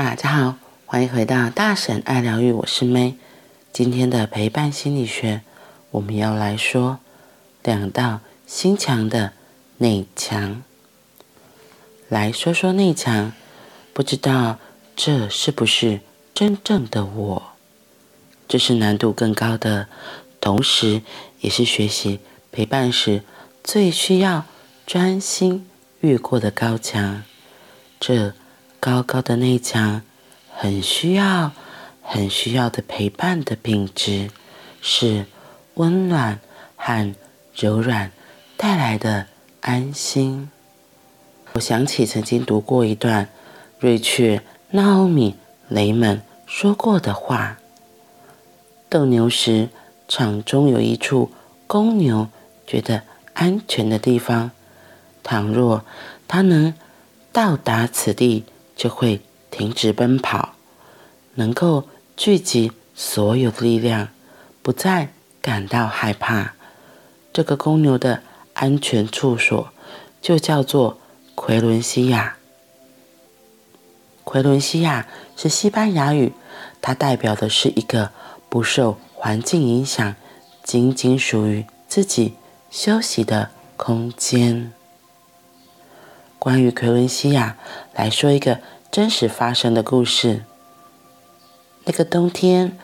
大家好，欢迎回到大婶爱疗愈，我是 May。今天的陪伴心理学，我们要来说两道心墙的内墙。来说说内墙，不知道这是不是真正的我？这是难度更高的，同时也是学习陪伴时最需要专心越过的高墙。这高高的内墙，很需要、很需要的陪伴的品质，是温暖和柔软带来的安心。我想起曾经读过一段瑞雀·纳欧米·雷门说过的话：斗牛时，场中有一处公牛觉得安全的地方，倘若它能到达此地，就会停止奔跑，能够聚集所有的力量，不再感到害怕。这个公牛的安全处所就叫做奎伦西亚。奎伦西亚是西班牙语，它代表的是一个不受环境影响、仅仅属于自己休息的空间。关于奎文西亚，来说一个真实发生的故事。那个冬天，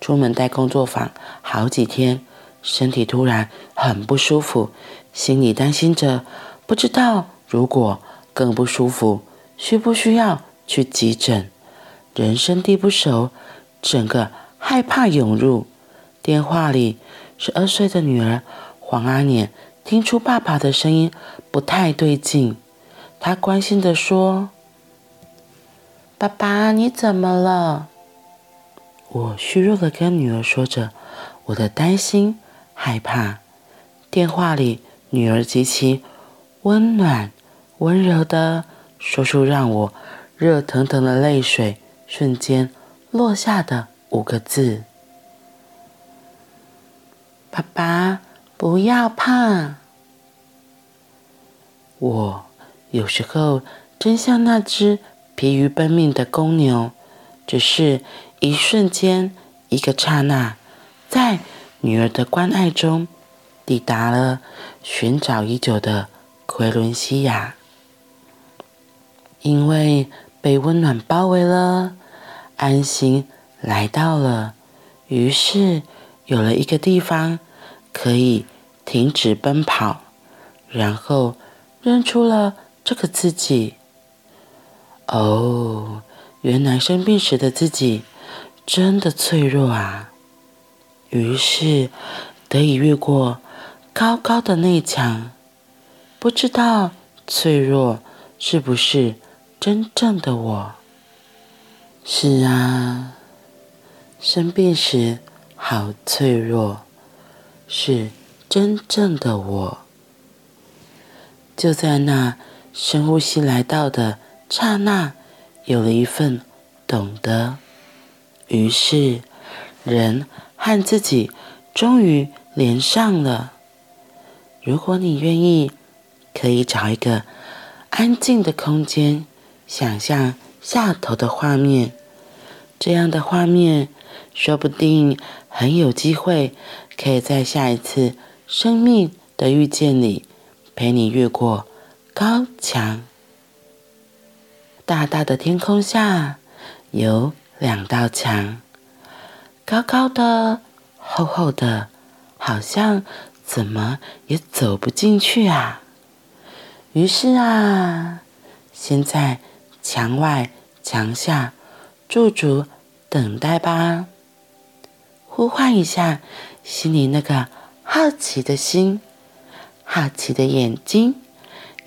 出门带工作坊好几天，身体突然很不舒服，心里担心着，不知道如果更不舒服，需不需要去急诊？人生地不熟，整个害怕涌入。电话里，十二岁的女儿黄阿念听出爸爸的声音不太对劲。他关心地说：“爸爸，你怎么了？”我虚弱地跟女儿说着我的担心、害怕。电话里，女儿极其温暖、温柔地说出让我热腾腾的泪水瞬间落下的五个字：“爸爸，不要怕。”我。有时候真像那只疲于奔命的公牛，只是一瞬间，一个刹那，在女儿的关爱中，抵达了寻找已久的奎伦西亚。因为被温暖包围了，安心来到了，于是有了一个地方可以停止奔跑，然后认出了。这个自己，哦，原来生病时的自己真的脆弱啊！于是得以越过高高的内墙，不知道脆弱是不是真正的我？是啊，生病时好脆弱，是真正的我。就在那。深呼吸来到的刹那，有了一份懂得，于是人和自己终于连上了。如果你愿意，可以找一个安静的空间，想象下头的画面。这样的画面，说不定很有机会，可以在下一次生命的遇见里，陪你越过。高墙，大大的天空下有两道墙，高高的、厚厚的，好像怎么也走不进去啊。于是啊，先在墙外、墙下驻足等待吧，呼唤一下心里那个好奇的心、好奇的眼睛。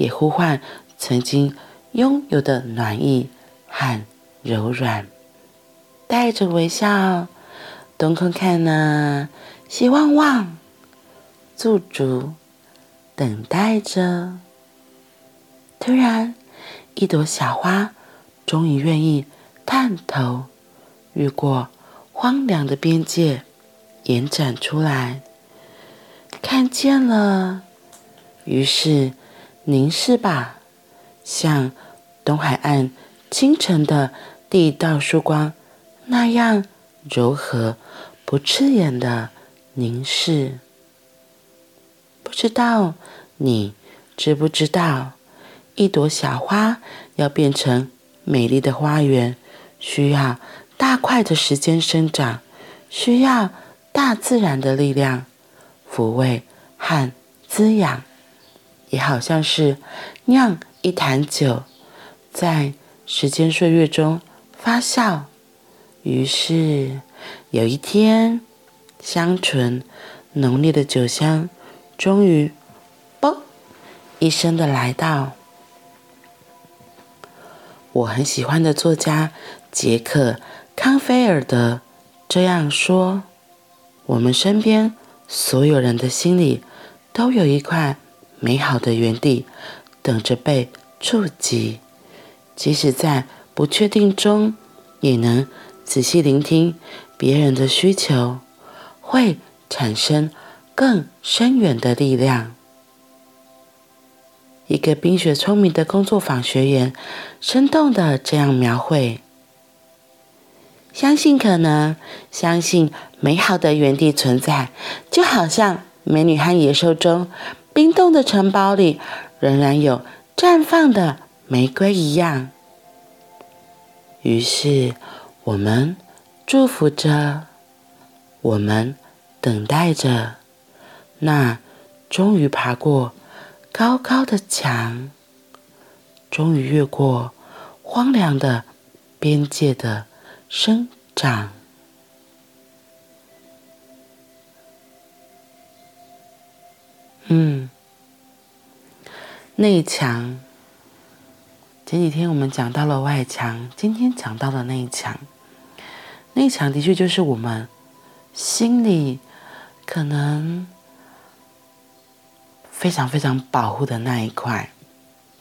也呼唤曾经拥有的暖意和柔软，带着微笑，东看看呢，西望望，驻足等待着。突然，一朵小花终于愿意探头，越过荒凉的边界，延展出来，看见了，于是。凝视吧，像东海岸清晨的第一道曙光那样柔和、不刺眼的凝视。不知道你知不知道，一朵小花要变成美丽的花园，需要大块的时间生长，需要大自然的力量抚慰和滋养，也好像是酿一坛酒，在时间岁月中发酵。于是有一天，香醇浓烈的酒香。终于，嘣一声的来到。我很喜欢的作家杰克·康菲尔德这样说：“我们身边所有人的心里，都有一块美好的原地，等着被触及。即使在不确定中，也能仔细聆听别人的需求，会产生。”更深远的力量。一个冰雪聪明的工作坊学员，生动地这样描绘：相信可能，相信美好的原地存在，就好像《美女和野兽》中冰冻的城堡里仍然有绽放的玫瑰一样。于是，我们祝福着，我们等待着。那终于爬过高高的墙，终于越过荒凉的边界的生长。嗯，内墙。前几天我们讲到了外墙，今天讲到了内墙。内墙的确就是我们心里可能。非常非常保护的那一块，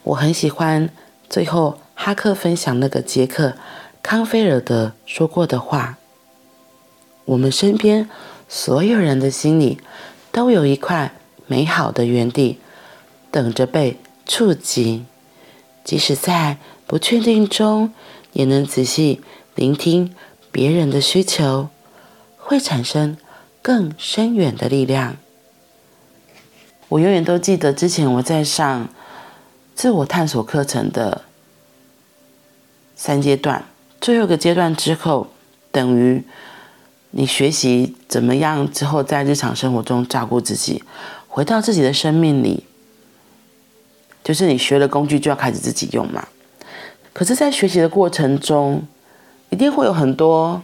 我很喜欢最后哈克分享那个杰克康菲尔德说过的话：我们身边所有人的心里都有一块美好的原地，等着被触及。即使在不确定中，也能仔细聆听别人的需求，会产生更深远的力量。我永远都记得之前我在上自我探索课程的三阶段，最后一个阶段之后，等于你学习怎么样之后，在日常生活中照顾自己，回到自己的生命里，就是你学了工具就要开始自己用嘛。可是，在学习的过程中，一定会有很多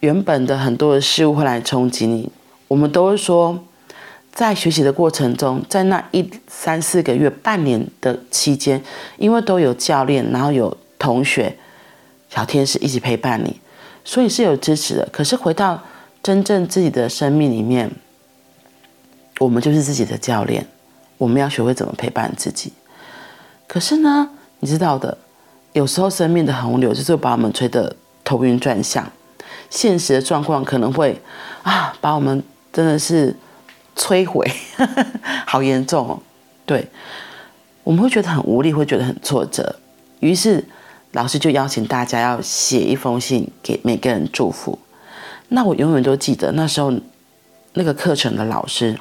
原本的很多的事物会来冲击你，我们都会说。在学习的过程中，在那一三四个月、半年的期间，因为都有教练，然后有同学、小天使一起陪伴你，所以是有支持的。可是回到真正自己的生命里面，我们就是自己的教练，我们要学会怎么陪伴自己。可是呢，你知道的，有时候生命的洪流就是会把我们吹得头晕转向，现实的状况可能会啊，把我们真的是。摧毁，好严重哦！对，我们会觉得很无力，会觉得很挫折。于是老师就邀请大家要写一封信给每个人祝福。那我永远都记得那时候那个课程的老师，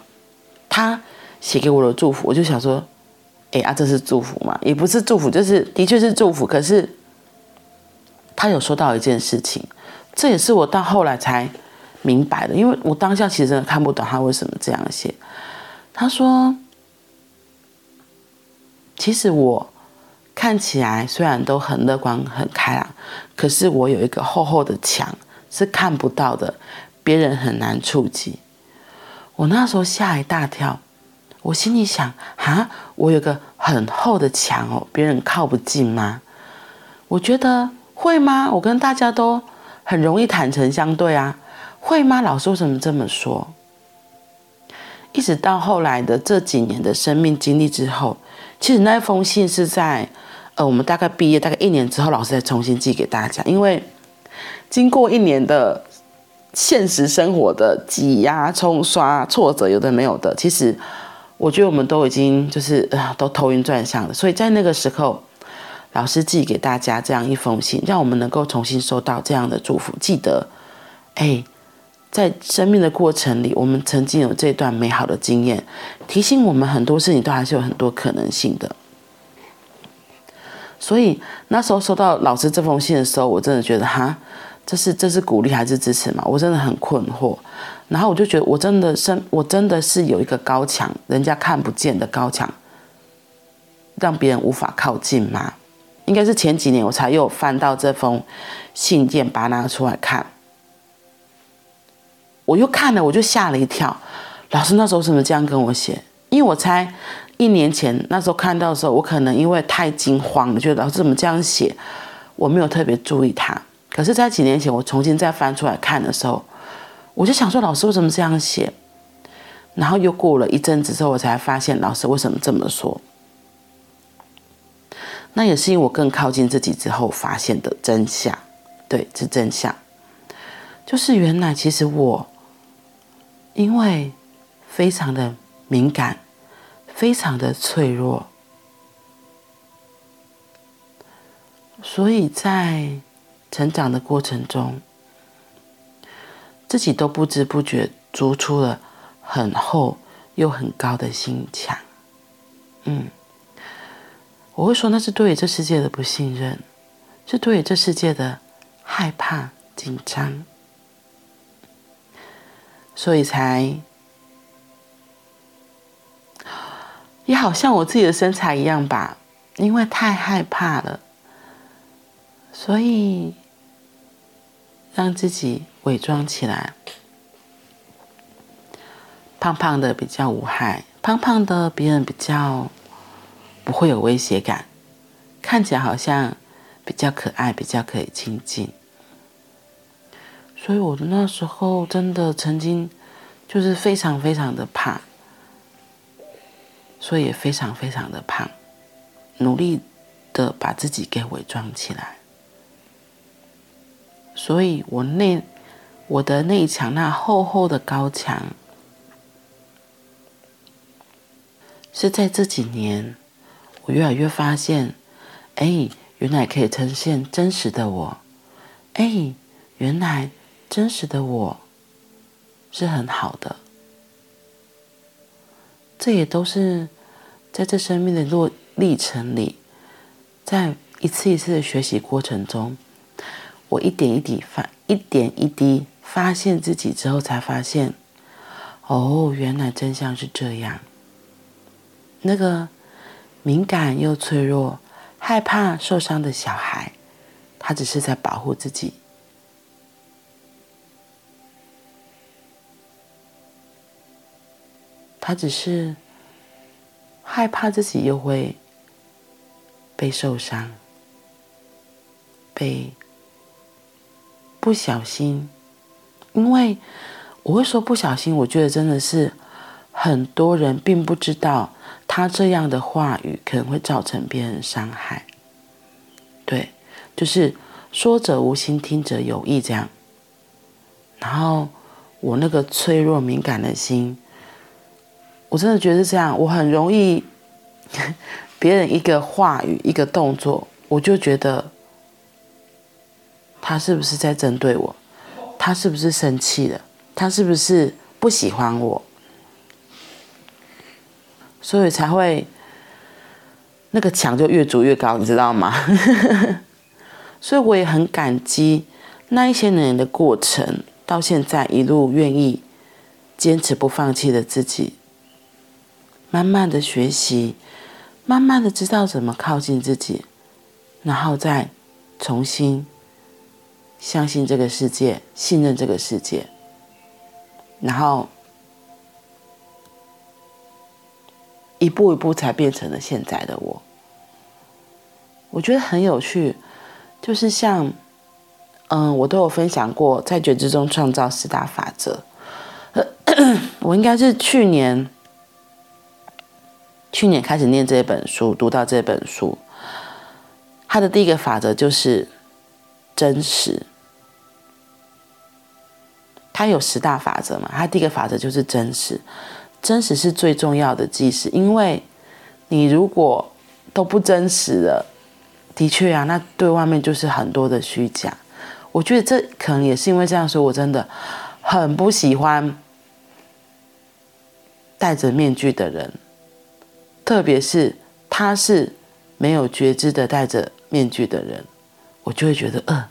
他写给我的祝福，我就想说：哎啊，这是祝福吗？也不是祝福，就是的确是祝福。可是他有说到一件事情，这也是我到后来才。明白的，因为我当下其实真的看不懂他为什么这样写。他说：“其实我看起来虽然都很乐观、很开朗，可是我有一个厚厚的墙是看不到的，别人很难触及。”我那时候吓一大跳，我心里想：“啊，我有个很厚的墙哦，别人靠不近吗？”我觉得会吗？我跟大家都很容易坦诚相对啊。会吗？老师为什么这么说？一直到后来的这几年的生命经历之后，其实那封信是在呃，我们大概毕业大概一年之后，老师再重新寄给大家。因为经过一年的现实生活的挤压、冲刷、挫折，有的没有的，其实我觉得我们都已经就是呃，都头晕转向了。所以在那个时候，老师寄给大家这样一封信，让我们能够重新收到这样的祝福。记得，哎，在生命的过程里，我们曾经有这段美好的经验，提醒我们很多事情都还是有很多可能性的。所以那时候收到老师这封信的时候，我真的觉得哈，这是这是鼓励还是支持嘛？我真的很困惑。然后我就觉得，我真的身我真的是有一个高墙，人家看不见的高墙，让别人无法靠近吗？应该是前几年我才又翻到这封信件，把它拿出来看。我又看了，我就吓了一跳。老师那时候怎么这样跟我写？因为我猜。一年前那时候看到的时候，我可能因为太惊慌了，觉得老师怎么这样写，我没有特别注意他。可是，在几年前我重新再翻出来看的时候，我就想说，老师为什么这样写？然后又过了一阵子之后，我才发现老师为什么这么说。那也是因为我更靠近自己之后发现的真相。对，是真相，就是原来其实我因为非常的敏感。非常的脆弱，所以在成长的过程中，自己都不知不觉筑出了很厚又很高的心墙。嗯，我会说那是对于这世界的不信任，是对于这世界的害怕、紧张，所以才。也好像我自己的身材一样吧，因为太害怕了，所以让自己伪装起来，胖胖的比较无害，胖胖的别人比较不会有威胁感，看起来好像比较可爱，比较可以亲近。所以我那时候真的曾经就是非常非常的怕。所以也非常非常的胖，努力的把自己给伪装起来。所以我内我的那一墙，那厚厚的高墙，是在这几年，我越来越发现，哎，原来可以呈现真实的我，哎，原来真实的我是很好的。这也都是在这生命的路历程里，在一次一次的学习过程中，我一点一滴发，一点一滴发现自己之后，才发现，哦，原来真相是这样。那个敏感又脆弱、害怕受伤的小孩，他只是在保护自己。他只是害怕自己又会被受伤，被不小心。因为我会说不小心，我觉得真的是很多人并不知道，他这样的话语可能会造成别人伤害。对，就是说者无心，听者有意这样。然后我那个脆弱敏感的心。我真的觉得是这样，我很容易，别人一个话语、一个动作，我就觉得他是不是在针对我？他是不是生气了？他是不是不喜欢我？所以才会那个墙就越筑越高，你知道吗？所以我也很感激那一些年的过程，到现在一路愿意坚持不放弃的自己。慢慢的学习，慢慢的知道怎么靠近自己，然后再重新相信这个世界，信任这个世界，然后一步一步才变成了现在的我。我觉得很有趣，就是像，嗯，我都有分享过，在觉知中创造十大法则。我应该是去年。去年开始念这本书，读到这本书，它的第一个法则就是真实。它有十大法则嘛？它第一个法则就是真实，真实是最重要的基石。因为你如果都不真实了，的确啊，那对外面就是很多的虚假。我觉得这可能也是因为这样说，我真的很不喜欢戴着面具的人，特别是他是没有觉知的戴着面具的人，我就会觉得，呃，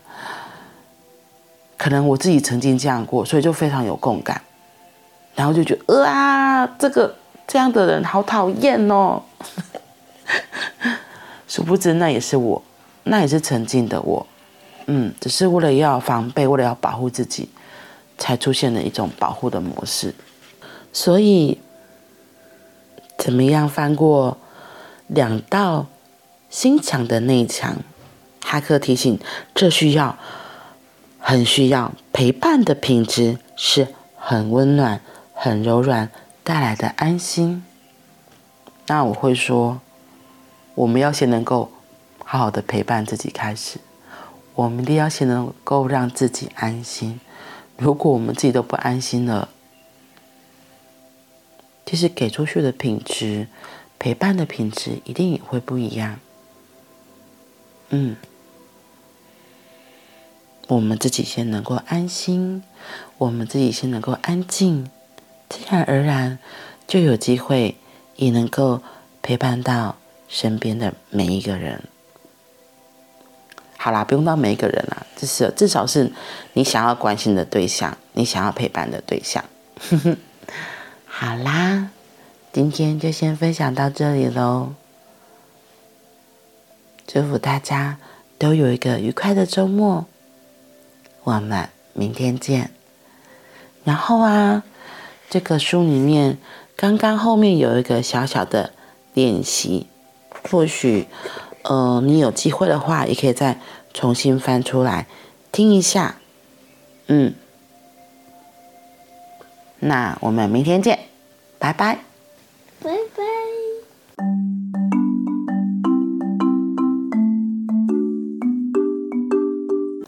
可能我自己曾经这样过，所以就非常有共感，然后就觉得，呃啊，这个这样的人好讨厌哦。殊不知，那也是我，那也是曾经的我，嗯，只是为了要防备，为了要保护自己，才出现了一种保护的模式。所以，怎么样翻过两道心墙的内墙？哈克提醒，这需要，很需要陪伴的品质，是很温暖、很柔软带来的安心。那我会说。我们要先能够好好的陪伴自己开始，我们一定要先能够让自己安心。如果我们自己都不安心了，其实给出去的品质、陪伴的品质一定也会不一样。嗯，我们自己先能够安心，我们自己先能够安静，自然而然就有机会也能够陪伴到。身边的每一个人，好啦，不用到每一个人啦，至少至少是你想要关心的对象，你想要陪伴的对象。好啦，今天就先分享到这里喽。祝福大家都有一个愉快的周末，我们明天见。然后啊，这个书里面刚刚后面有一个小小的练习。或许，呃，你有机会的话，也可以再重新翻出来听一下。嗯，那我们明天见，拜拜。